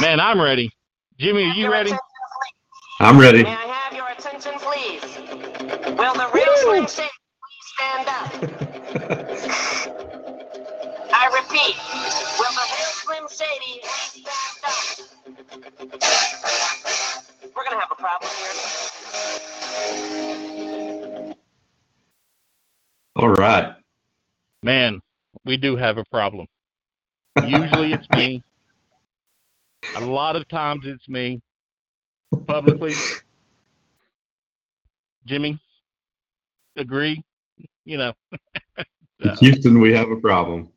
Man, I'm ready. Jimmy, are you ready? I'm ready. May I have your attention, please? Will the real Slim Shady please stand up? I repeat, will the real Slim Shady please stand up? We're gonna have a problem here. All right. Man, we do have a problem. Usually it's me. A lot of times it's me. Publicly. Jimmy, agree? You know. So- Houston, we have a problem.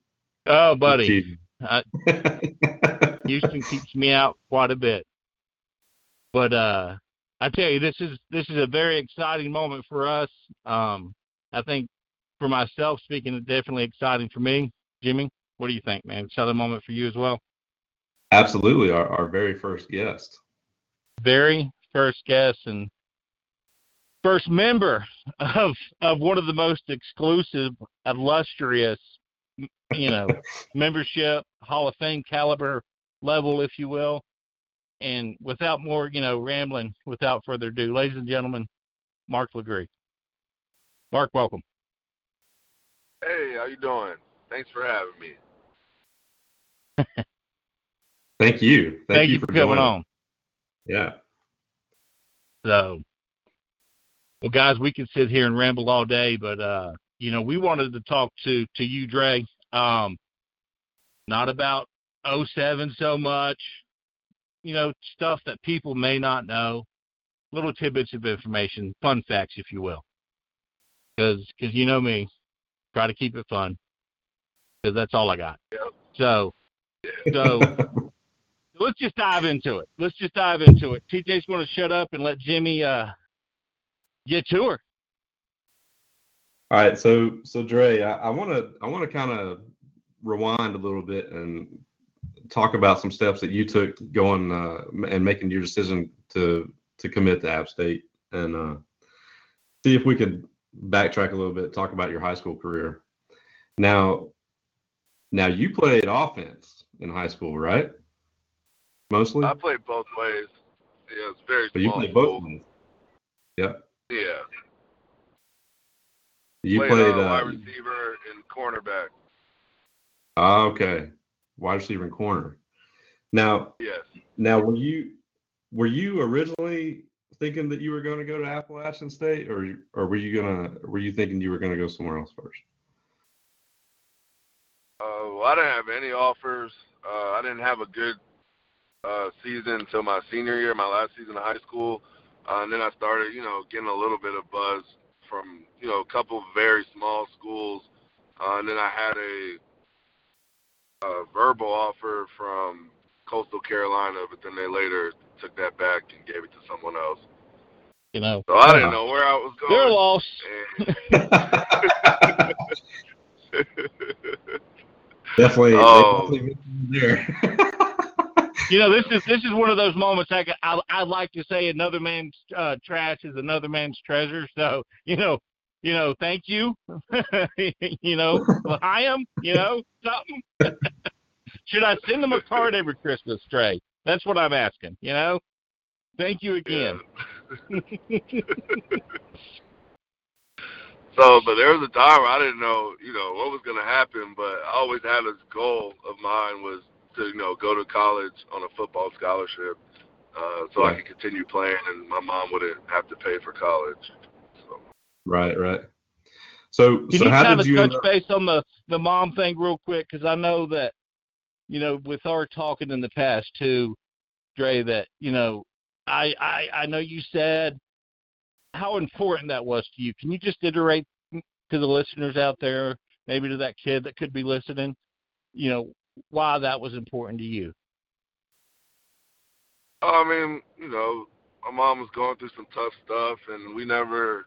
oh, buddy. I, Houston keeps me out quite a bit. But uh I tell you, this is this is a very exciting moment for us. Um I think for myself speaking, it's definitely exciting for me. Jimmy, what do you think, man? Exciting moment for you as well. Absolutely, our, our very first guest. Very first guest and first member of of one of the most exclusive, illustrious, you know, membership, Hall of Fame caliber level, if you will. And without more, you know, rambling, without further ado, ladies and gentlemen, Mark LeGree. Mark, welcome. Hey, how you doing? Thanks for having me. Thank you. Thank, you for coming joining. on. Yeah. So, well, guys, we could sit here and ramble all day, but uh, you know, we wanted to talk to to you, Dre. Um, not about 07 so much. You know, stuff that people may not know, little tidbits of information, fun facts, if you will. Because, because you know me, try to keep it fun. Because that's all I got. Yep. So, so let's just dive into it. Let's just dive into it. TJ's going to shut up and let Jimmy uh, get to her. All right, so so Dre, I want to I want to kind of rewind a little bit and talk about some steps that you took going uh, and making your decision to to commit to App State and uh, see if we could backtrack a little bit, talk about your high school career. Now, now you played offense in high school, right? Mostly, I played both ways. Yeah, it's very but you play both. ways. Yep. Yeah. You played, played. uh, Uh, wide receiver and cornerback. ah, okay, wide receiver and corner. Now, Yes. Now, were you were you originally thinking that you were going to go to Appalachian State, or or were you gonna were you thinking you were going to go somewhere else first? Uh, well, I didn't have any offers. Uh, I didn't have a good uh, season until my senior year, my last season of high school. Uh, and then I started, you know, getting a little bit of buzz from, you know, a couple of very small schools. Uh, and then I had a, a verbal offer from Coastal Carolina, but then they later took that back and gave it to someone else. You know, So I didn't know where I was going. they're lost. And definitely, Oh. definitely there. You know, this is this is one of those moments I I, I'd like to say another man's uh, trash is another man's treasure. So you know, you know, thank you. you know, L'chaim, You know, something. Should I send them a card every Christmas, Trey? That's what I'm asking. You know, thank you again. So, but there was a time I didn't know, you know, what was going to happen, but I always had this goal of mine was to, you know, go to college on a football scholarship, uh, so I could continue playing and my mom wouldn't have to pay for college. So, right, right. So, Can so you how kind did of you? touch base on the the mom thing real quick? Because I know that, you know, with our talking in the past too, Dre, that you know, I I I know you said how important that was to you. Can you just iterate to the listeners out there, maybe to that kid that could be listening, you know, why that was important to you? I mean, you know, my mom was going through some tough stuff, and we never,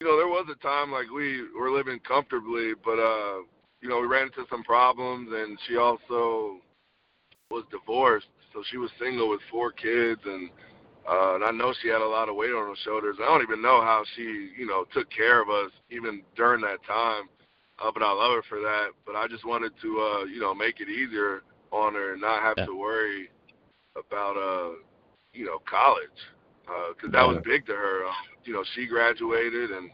you know, there was a time like we were living comfortably, but uh, you know, we ran into some problems, and she also was divorced, so she was single with four kids, and uh, and I know she had a lot of weight on her shoulders. I don't even know how she, you know, took care of us even during that time. Uh, but I love her for that. But I just wanted to, uh, you know, make it easier on her and not have Yeah. to worry about uh you know college because that was big to her. Um, you know, she graduated and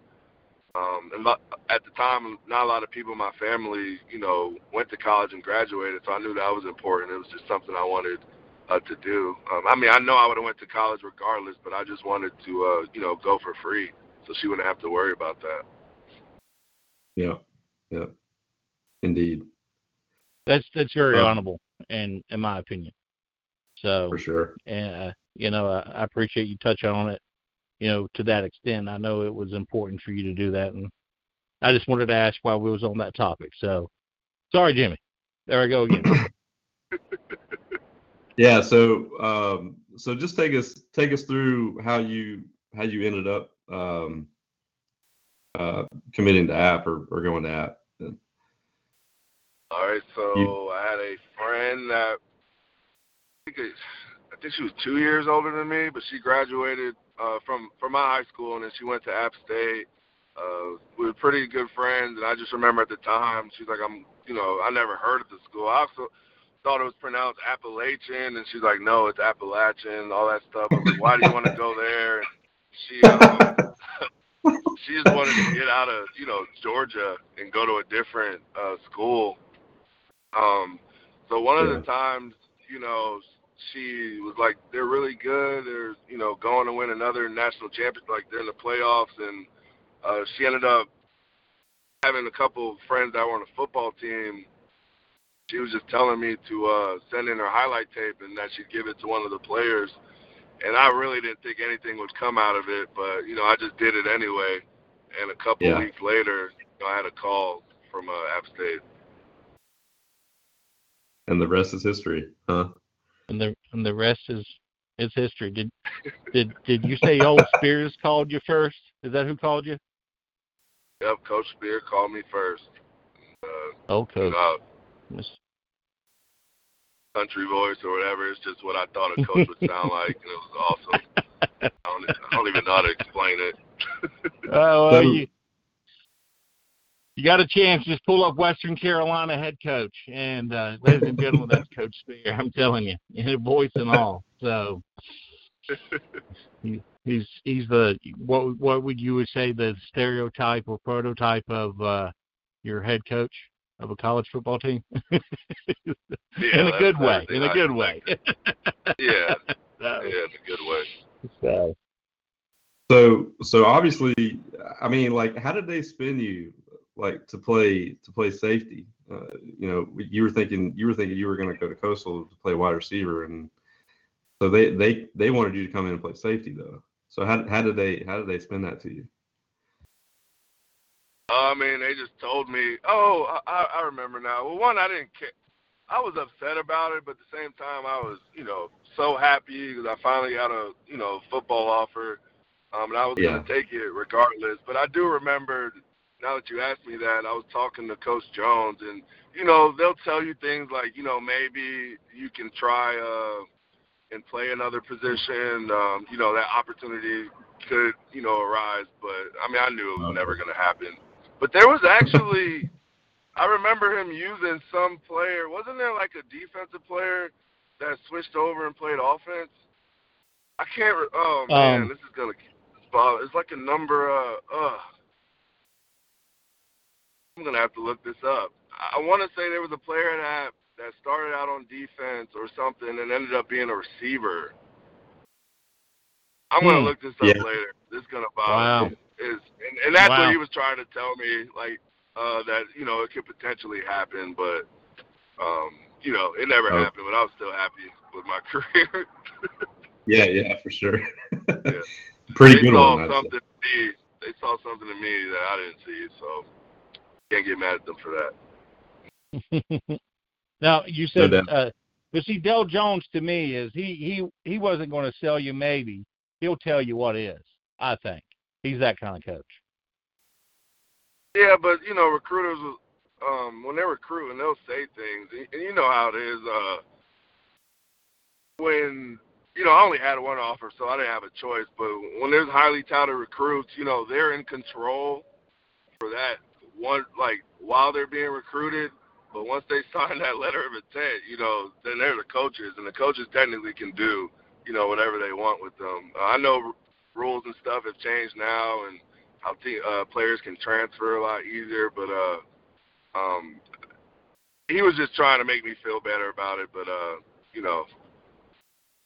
um and at the time not a lot of people in my family you know went to college and graduated, so I knew that was important. It was just something I wanted uh, to do. Um, I mean, I know I would have went to college regardless, but I just wanted to uh you know go for free so she wouldn't have to worry about that. Yeah. Yeah. Indeed. That's that's very Uh, honorable, in in my opinion. So For sure. and uh, you know I, I appreciate you touching on it you know to that extent i know it was important for you to do that and i just wanted to ask while we was on that topic so sorry jimmy there i go again Yeah. So, um, so just take us take us through how you how you ended up um, uh, committing to app or, or going to app. All right, so You- I had a friend that I think, it, I think she was two years older than me, but she graduated uh, from from my high school, and then she went to App State. Uh, we were pretty good friends, and I just remember at the time she's like, "I'm, you know, I never heard of the school. I also thought it was pronounced Appalachian, and she's like, "No, it's Appalachian." All that stuff. I was like, "Why do you want to go there?" And she um, she just wanted to get out of you know Georgia and go to a different uh, school. Um, so one of the times, you know, she was like, they're really good. They're you know going to win another national championship. Like they're in the playoffs, and uh, she ended up having a couple of friends that were on the football team. She was just telling me to uh, send in her highlight tape and that she'd give it to one of the players. And I really didn't think anything would come out of it, but you know, I just did it anyway. And a couple Yeah. weeks later, you know, I had a call from uh, App State. And the rest is history, huh? and the and the rest is is history did did did you say old spears called you first is that who called you Yep, Coach Speir called me first. Uh, oh coach uh, Miss- country voice or whatever. It's just what I thought a coach would sound like, and it was awesome. I don't, I don't even know how to explain it. oh well, So- you you got a chance. Just pull up western carolina head coach. And uh ladies and gentlemen that's coach Speir i'm telling you. In his voice and all. So he, he's he's the what what would you would say the stereotype or prototype of uh your head coach of a college football team? Yeah, in a good way in a good way. Yeah, so, yeah, in a good way. so. So, so obviously, I mean, like, how did they spin you, like, to play to play safety? Uh, you know, you were thinking you were thinking you were going to go to Coastal to play wide receiver, and so they they they wanted you to come in and play safety, though. So how how did they how did they spin that to you? I mean, they just told me. Oh, I, I remember now. Well, one, I didn't care. I was upset about it, but at the same time, I was, you know, so happy because I finally got a, you know, football offer, um, and I was Yeah. gonna take it regardless. But I do remember. Now that you asked me that, I was talking to Coach Jones, and you know, they'll tell you things like, you know, maybe you can try uh, and play another position. Um, you know, that opportunity could, you know, arise. But I mean, I knew it was never gonna happen. But there was actually, I remember him using some player. Wasn't there like a defensive player that switched over and played offense? I can't. Re- oh man, Um, this is gonna bother. It's like a number. Uh, uh, I'm gonna have to look this up. I, want to say there was a player that that started out on defense or something and ended up being a receiver. I'm gonna Hmm. look this up Yeah. later. This is gonna bother Wow. me. Is and, and that's Wow. what he was trying to tell me, like uh, that you know it could potentially happen, but um, you know it never Oh. happened. But I was still happy with my career. Yeah, yeah, for sure. Yeah. Pretty they good saw one. Something in me. They saw something in me that I didn't see, so can't get mad at them for that. now you said doubt. uh but see Dale Jones to me is he he he wasn't going to sell you maybe. He'll tell you what is. I think. He's that kind of coach. Yeah, but you know, recruiters, um, when they're recruiting, they'll say things, and, and you know how it is. Uh, when you know, I only had one offer, so I didn't have a choice. But when there's highly touted recruits, you know, they're in control for that one. Like while they're being recruited, But once they sign that letter of intent, you know, then they're the coaches, and the coaches technically can do, you know, whatever they want with them. I know rules and stuff have changed now, and how te- uh, players can transfer a lot easier. But uh, um, he was just trying to make me feel better about it. But uh, you know,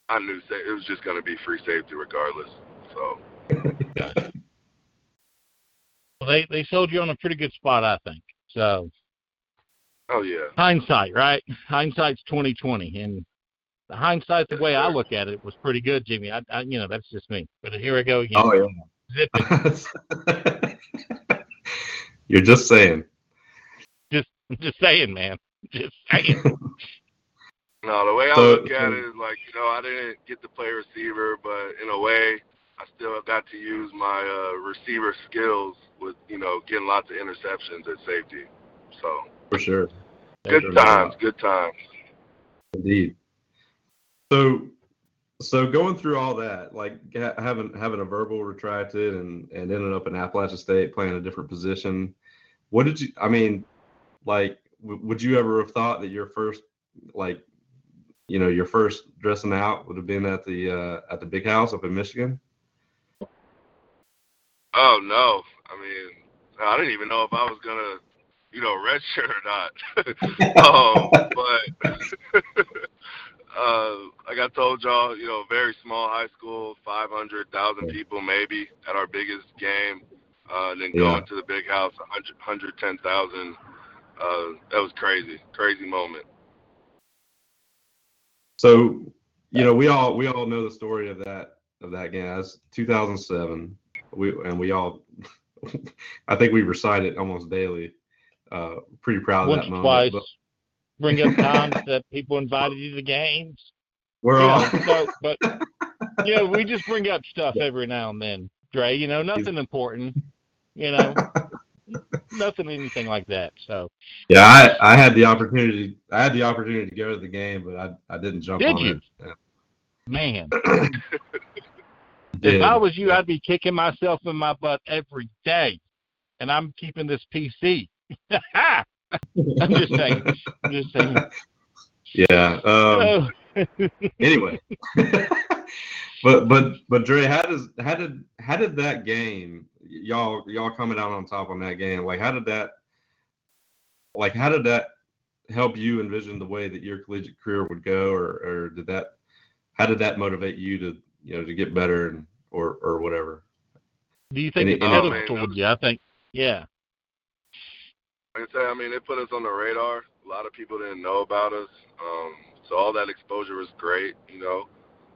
I knew it was just going to be free safety regardless. So Well, they they sold you on a pretty good spot, I think. So oh yeah, hindsight, right? Hindsight's twenty twenty, and the hindsight, the way I look at it, was pretty good, Jimmy. I, I you know, that's just me. But here I go again. Oh yeah. Zipping. You're just saying. Just, just saying, man. Just saying. no, the way I So- look at so- it is like you know I didn't get to play receiver, but in a way I still got to use my uh, receiver skills with you know getting lots of interceptions at safety. So For sure. good times, good times. Indeed. So, so going through all that, like ha- having having a verbal retracted and and ended up in Appalachian State playing a different position. What did you? I mean, like, w- would you ever have thought that your first, like, you know, your first dressing out would have been at the uh, at the big house up in Michigan? Oh no, I mean I didn't even know if I was gonna you know redshirt or not. um, but uh, like I told y'all, you know, very small high school, 500,000 people maybe at our biggest game. Uh, and then Yeah. going to the big house, 100, 110,000. Uh, that was crazy, crazy moment. So, you know, we all we all know the story of that of that game. That's 2007. We and we all, I think we recite it almost daily. Uh, pretty proud of Once that or moment. twice. But Bring up times that people invited you to games. we're You all know, so, but you know, we just bring up stuff every now and then, Dre. You know, nothing important. You know, nothing anything like that. So yeah. I I had the opportunity. I had the opportunity to go to the game, but I I didn't jump Did on you? it. man, Yeah. Did. If I was you, I'd be kicking myself in my butt every day, and I'm keeping this PC. I'm just saying. I'm just saying. yeah. Um, anyway but but but Dre, how does how did how did that game y'all y'all coming out on top on that game like how did that like how did that help you envision the way that your collegiate career would go or or did that how did that motivate you to you know to get better and or or whatever do you think Any- it's any- headed Oh, man, towards you? I think, yeah. Like I said, I mean, it put us on the radar. A lot of people didn't know about us. Um, so all that exposure was great. You know,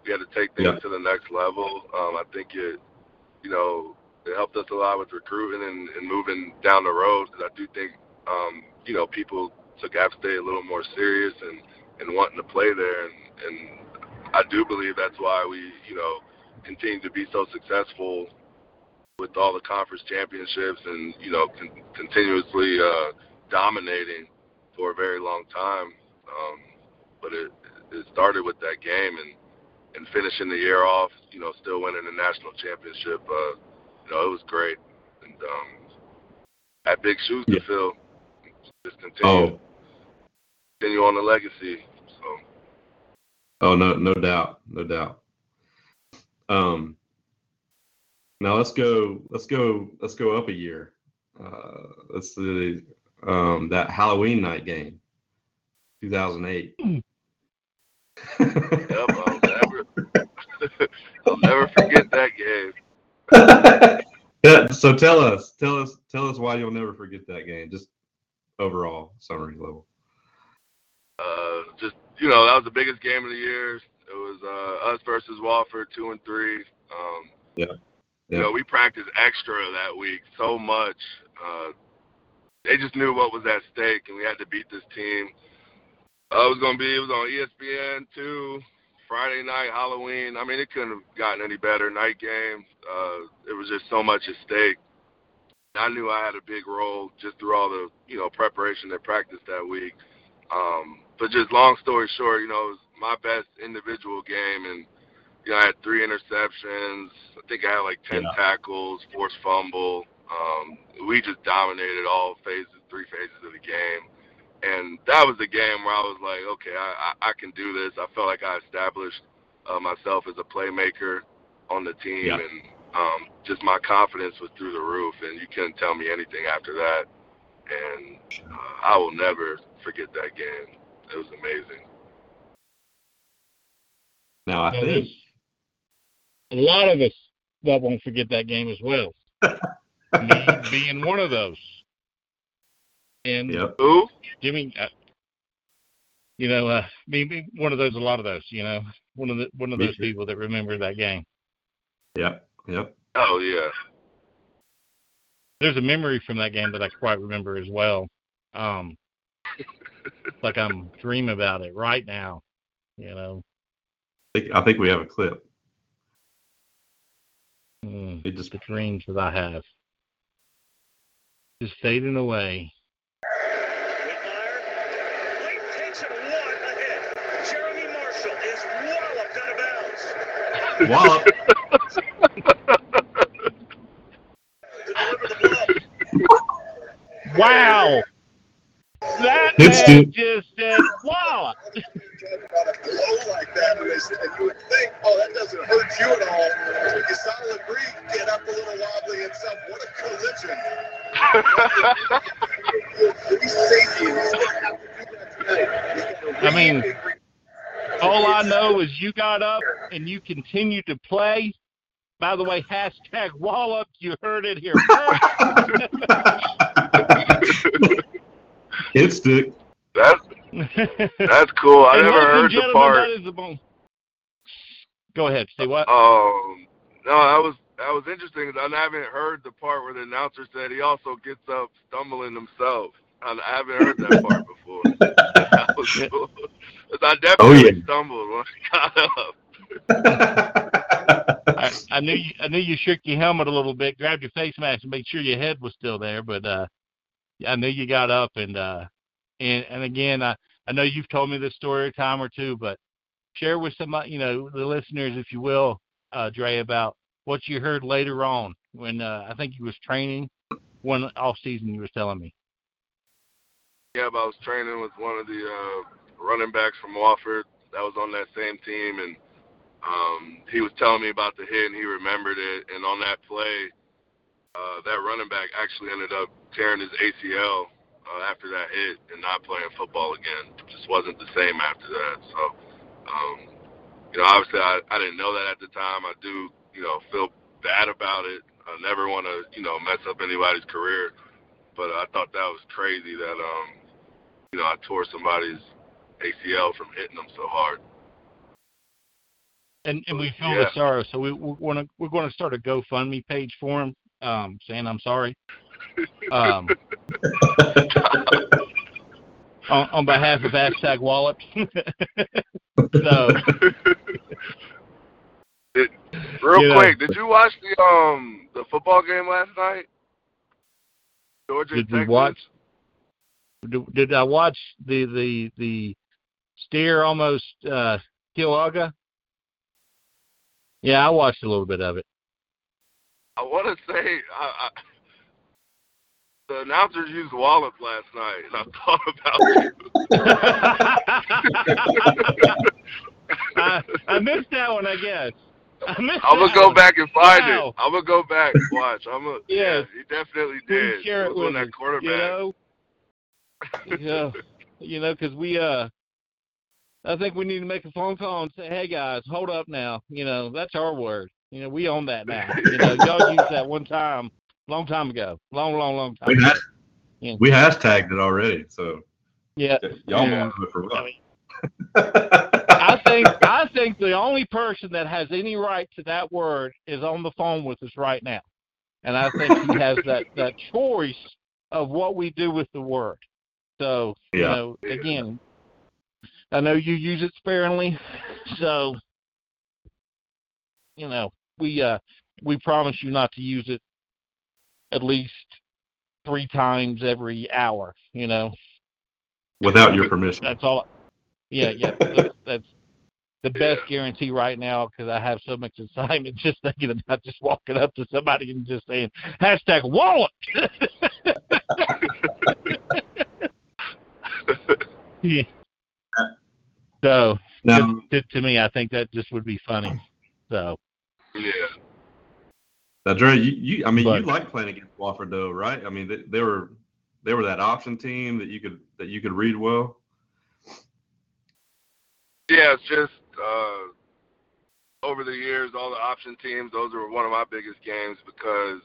we had to take things Yeah. to the next level. Um, I think it, you know, it helped us a lot with recruiting and, and moving down the road. Because I do think, um, you know, people took App State a little more serious and and wanting to play there. And and I do believe that's why we, you know, continue to be so successful with all the conference championships and you know con- continuously uh, dominating for a very long time. Um, but it it started with that game and and finishing the year off, you know, still winning the national championship. Uh, you know, it was great and um, had big shoes to fill. Just continue oh continue on the legacy. So oh no no doubt no doubt um now let's go let's go let's go up a year uh let's see um that halloween night game 2008 yep, I'll never I'll never forget that game. Yeah, so tell us, tell us, tell us why you'll never forget that game. Just overall summary level. Uh, just you know, that was the biggest game of the year. It was uh, us versus Wofford, two and three. Um, Yeah. You Yeah. know, we practiced extra that week so much. Uh, they just knew what was at stake, and we had to beat this team. Uh, it was gonna be. It was on ESPN two, Friday night, Halloween. I mean, it couldn't have gotten any better. Night game. Uh, it was just so much at stake. I knew I had a big role just through all the you know preparation and practice that week. Um, but just long story short, you know, it was my best individual game, and you know, I had three interceptions. I think I had like ten Yeah. tackles, forced fumble. Um, we just dominated all phases, three phases of the game. and that was the game where I was like, okay, I I, I can do this. I felt like I established uh, myself as a playmaker on the team, Yeah. and um, just my confidence was through the roof. And you couldn't tell me anything after that. And uh, I will never forget that game. It was amazing. Now I think a lot of us that won't forget that game as well. Me being one of those. And yep. Who? Jimmy, uh, you know, uh, me, me one of those, a lot of those, you know, one of the one of Me those too. people that remember that game. Yep. Yep. Oh yeah. There's a memory from that game that I quite remember as well. Um, like I'm dreaming about it right now. You know, think, I think we have a clip. mm, It just the dreams that I have just fading away. Whitmire. White takes it one ahead. Jeremy Marshall is walloped out of bounds. Wallop. To deliver the ball. Wow, that It's man the- just said wow. talk about a blow like that, and, and you would think, oh, that doesn't hurt you at all. When you saw LeGree get up a little wobbly and stuff, what a collision. He's safety, and he's going to have to do that tonight. He's got a I mean, All I know is you got up and you continued to play. By the way, hashtag Wallop. You heard it here Hit stick. That's first. that's cool. I never heard the part. That is the mo- Go ahead. Say what? Um, no, that was that was interesting. I haven't heard the part where the announcer said he also gets up stumbling himself. I I haven't heard that part before. that was cool. 'Cause I definitely Oh, yeah. stumbled when I got up. I, I knew you. I knew you shook your helmet a little bit, grabbed your face mask, and made sure your head was still there. But uh, I knew you got up and uh, and and again, I I know you've told me this story a time or two, but share with some, you know, the listeners, if you will, uh, Dre, about what you heard later on when uh, I think you was training one off season. You was telling me. Yeah, but I was training with one of the uh, running backs from Wofford that was on that same team, and um, he was telling me about the hit, and he remembered it. And on that play, uh, that running back actually ended up tearing his ACL uh, after that hit and not playing football again. Just wasn't the same after that. So, um, you know, obviously I, I didn't know that at the time. I do, you know, feel bad about it. I never want to, you know, mess up anybody's career. But I thought that was crazy that, um, you know, I tore somebody's ACL from hitting them so hard. And and we feel Yeah. the sorrow, so we we're going to we're going to start a GoFundMe page for him, um, saying I'm sorry. Um, on, on behalf of hashtag Wallop. so Did, real You know. quick, did you watch the um the football game last night? Georgia Did we Texas? watch? did, did I watch the the the steer almost uh, kill Uga? Yeah, I watched a little bit of it. I want to say I, I, the announcers used Wallop last night, and I thought about you. I, I missed that one, I guess. I missed I'm gonna go one. back and find Wow. it. I'm gonna go back. Watch. I'm gonna. Yes. Yeah, he definitely Please did. share it was on with that quarterback. You know, yeah, you know, because we uh, I think we need to make a phone call and say, hey guys, hold up now. You know, that's our word. You know, we own that now. You know, y'all used that one time, long time ago, long, long, long time. We, has, Yeah. we hashtagged it already, so Yeah, y'all Yeah. know it for I what. I think I think the only person that has any right to that word is on the phone with us right now, and I think he has that that choice of what we do with the word. So you Yeah. know, again, I know you use it sparingly, so you know we uh we promise you not to use it at least three times every hour. You know, Without your permission. that's all. Yeah, yeah. That's, that's the best guarantee right now because I have so much excitement just thinking about just walking up to somebody and just saying hashtag wallet. Yeah. So Now, to, to me, I think that just would be funny. So Yeah. Now Dre, you, you I mean, But- you like playing against Wofford though, right? I mean, they, they were they were that option team that you could that you could read well. Yeah, it's just uh, over the years, all the option teams, those are one of my biggest games because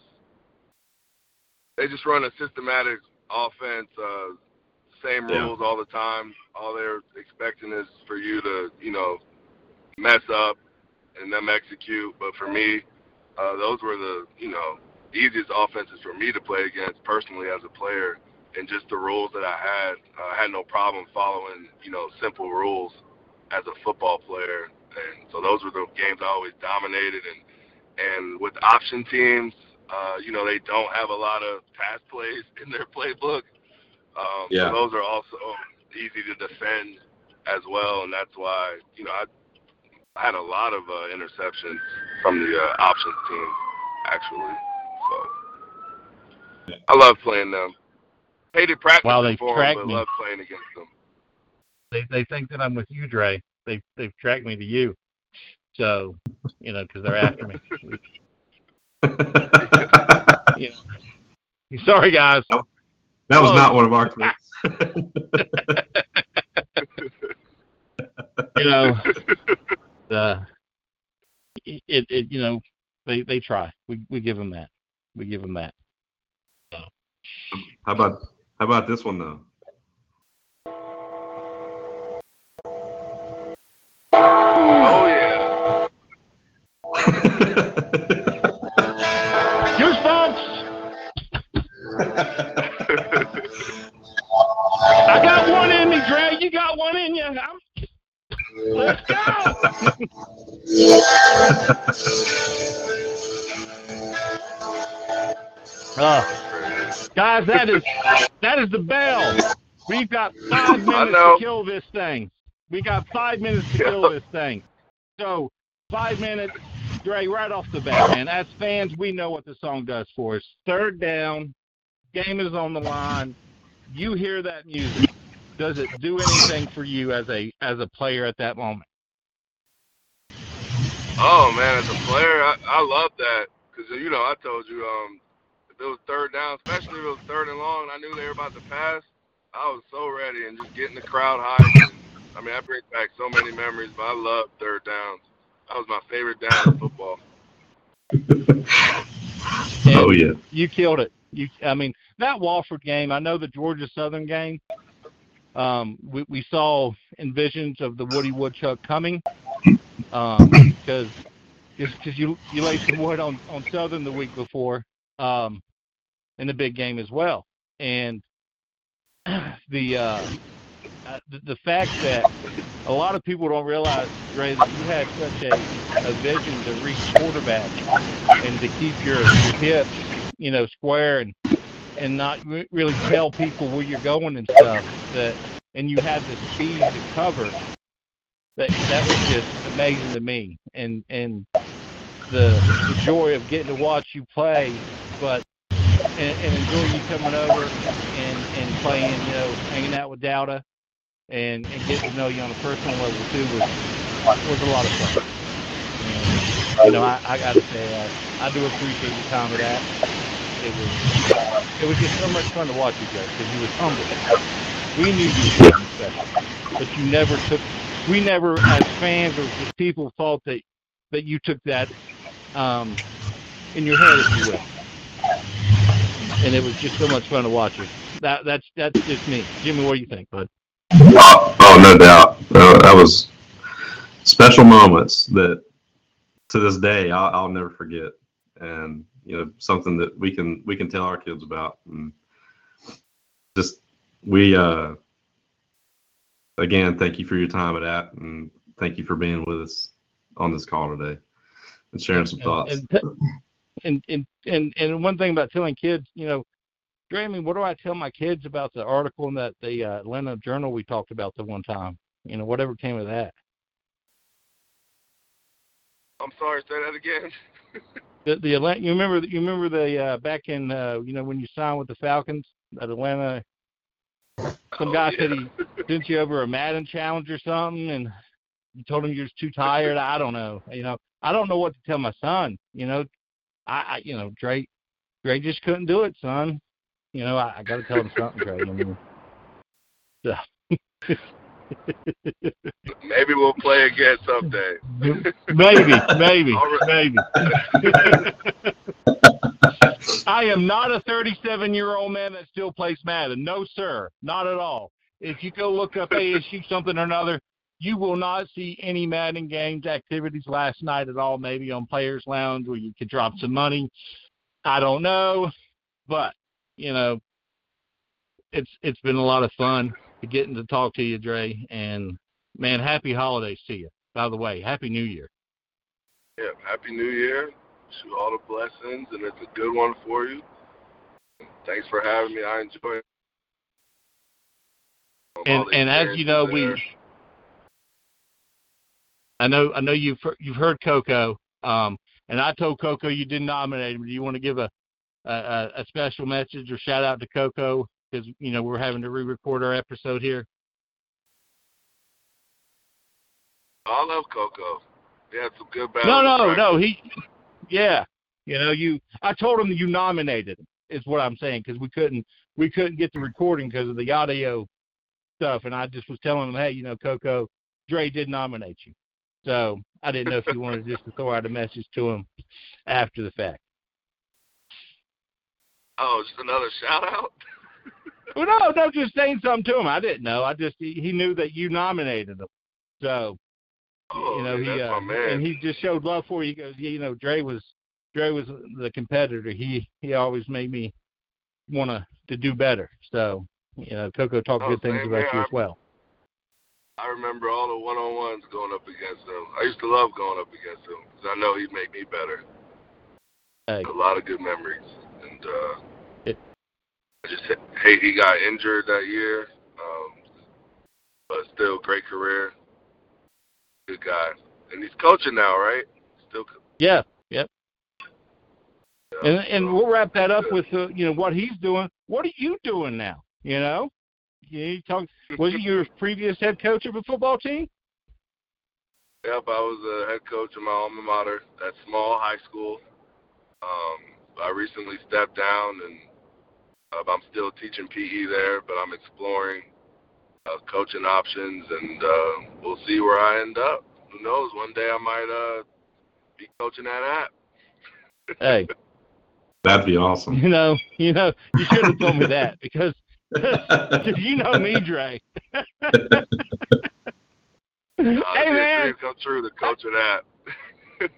they just run a systematic offense, uh, same Yeah. rules all the time. All they're expecting is for you to, you know, mess up and them execute. But for me, uh, those were the, you know, easiest offenses for me to play against personally as a player. And just the rules that I had, uh, I had no problem following, you know, simple rules as a football player, and so those were the games I always dominated. And and with option teams, uh, you know, they don't have a lot of pass plays in their playbook. Um, Yeah. So those are also easy to defend as well, and that's why you know I, I had a lot of uh, interceptions from the uh, options team actually. So I love playing them. Hated practicing While they for track them, but me. love playing against them. they they think that I'm with you, Dre. They they've tracked me to you. So you know because they're after me. You know. Sorry guys. that was Whoa. not one of our clips. You know. Uh, the it, it you know they they try. We we give them that. We give them that. How about how about this one though? Oh yeah. Goosebumps. I got one in me, Dre. You got one in you. I'm, let's go. Uh, guys, that is that is the bell. We've got five minutes to kill this thing. We got five minutes to kill this thing. So five minutes, Dre, right off the bat, man. As fans, we know what the song does for us. Third down, game is on the line. You hear that music. Does it do anything for you as a as a player at that moment? Oh man, as a player, I, I love that because you know I told you um if it was third down, especially if it was third and long, and I knew they were about to pass, I was so ready and just getting the crowd hyped. I mean, I bring back so many memories, but I love third downs. That was my favorite down in football. Oh yeah. you killed it. You, I mean, that Wofford game. I know the Georgia Southern game. Um, we, we saw envisions of the Woody Woodchuck coming because because you you laid some wood on on Southern the week before um, in the big game as well, and the uh, uh, the, the fact that a lot of people don't realize, Ray, that you had such a, a vision to reach quarterback and to keep your hips, you know, square and and not re- really tell people where you're going and stuff. That and you had the speed to cover. That that was just amazing to me, and and the the joy of getting to watch you play, but and, and enjoy you coming over and and playing, you know, hanging out with Dowda and and getting to know you on a personal level too was was a lot of fun. And, you know, I, I got to say, I, I do appreciate your time with that. It was it was just so much fun to watch you guys because you was humble. We knew you were special, but you never took. We never, as fans or just people, thought that that you took that um, in your head, if you will. And it was just so much fun to watch you. That that's that's just me, Jimmy. What do you think, bud? Oh, oh, no doubt. Uh, that was special moments that to this day I'll, I'll never forget, and you know something that we can we can tell our kids about, and just we uh again thank you for your time at that, and thank you for being with us on this call today and sharing some thoughts. And, and and and and one thing about telling kids, you know, Dre, I mean, what do I tell my kids about the article in that the uh, Atlanta Journal we talked about the one time? You know, whatever came of that. I'm sorry, say that again. The the Atlanta, you remember you remember the uh, back in uh, you know when you signed with the Falcons, at Atlanta Some Oh, guy yeah. said he sent you over a Madden challenge or something, and you told him you're just too tired. I don't know. You know, I don't know what to tell my son. You know, I, I you know, Dre, Dre just couldn't do it, son. You know, I, I got to tell him something, Dre. I mean, so. Maybe we'll play again someday. maybe, maybe, maybe. I am not a 37 year old man that still plays Madden. No, sir, not at all. If you go look up ASU something or another, you will not see any Madden games activities last night at all. Maybe on Players Lounge where you could drop some money. I don't know, but you know, it's it's been a lot of fun getting to talk to you, Dre. And man, happy holidays to you. By the way, happy New Year. Yeah, Happy New Year. Wish you all the blessings, and it's a good one for you. Thanks for having me. I enjoy it. And and as you know, we I know I know you've heard- you've heard Coco, um, and I told Coco you didn't nominate him. Do you want to give a a, a special message or shout out to Coco because you know we're having to re-record our episode here? I love Coco. He had some good battles. No, no, no. He, yeah, you know you. I told him you nominated him. Is what I'm saying because we couldn't we couldn't get the recording because of the audio stuff, and I just was telling him, hey, you know, Coco, Dre did nominate you. So I didn't know if you wanted just to throw out a message to him after the fact. Oh, just another shout out. Well, no, no, just saying something to him. I didn't know. I just he, he knew that you nominated him. So Oh, you know man, he uh, and he just showed love for you. He goes, yeah, you know, Dre was Dre was the competitor. He he always made me want to to do better. So you know, Coco talked Oh, good things about here. you as well. I remember all the one on ones going up against him. I used to love going up against him because I know he'd make me better. Hey, A lot of good memories, and uh, just ha- hate he got injured that year. Um, but still, great career. Good guy, and he's coaching now, right? Still. co- yeah, yep. yeah, And and so- we'll wrap that up with uh, you know what he's doing. What are you doing now? You know, you talk. Was he your previous head coach of a football team? Yep, I was a head coach in my alma mater, that small high school. Um, I recently stepped down, and uh, I'm still teaching PE there, but I'm exploring uh, coaching options, and uh, we'll see where I end up. Who knows? One day I might uh, be coaching that app. Hey, That'd be awesome. you know, you know, you should have told me that because Because you know me, Dre. Uh, hey see a man, dream come true to coach an app.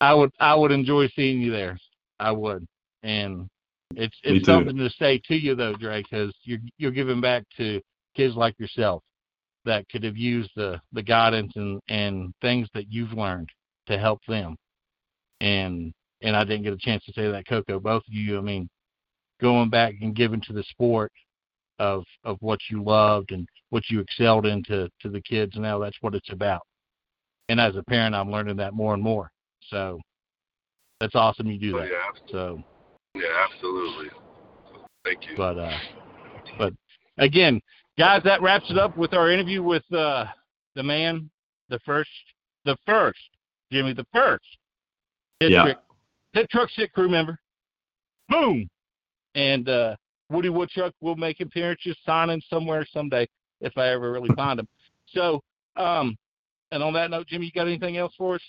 I would I would enjoy seeing you there. I would, and it's it's something to say to you though, Dre, because you're you're giving back to kids like yourself that could have used the the guidance and and things that you've learned to help them. And and I didn't get a chance to say that, Coco. Both of you, I mean, going back and giving to the sport of of what you loved and what you excelled into to the kids. Now that's what it's about. And as a parent, I'm learning that more and more. So that's awesome you do Oh, that. yeah, So, yeah, absolutely. Thank you. but uh, but again, guys, that wraps it up with our interview with uh the man, the first, the first, Jimmy, the first hit Yeah. trick, hit truck sit crew member. Boom, and uh, Woody Woodchuck will make appearances signing somewhere someday if I ever really find him. So, um, and on that note, Jimmy, you got anything else for us?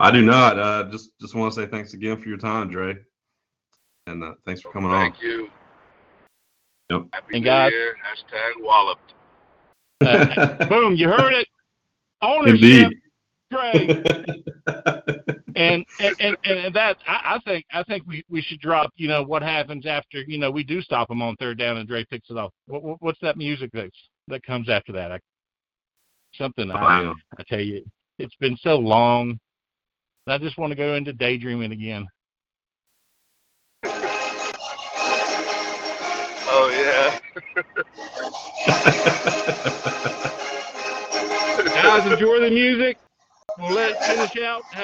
I do not. Uh, just just want to say thanks again for your time, Dre, and uh, thanks for coming on. Thank you. Yep. Happy And New guys- Year. Hashtag walloped. Uh, boom, you heard it. Ownership, Indeed. Dre. and and and, and that I, I think I think we we should drop. You know what happens after you know we do stop him on third down and Dre picks it off. What, what what's that music that's that comes after that? I, something Oh, I on. I tell you, it's been so long. I just want to go into daydreaming again. Guys, enjoy the music. We'll let it finish out.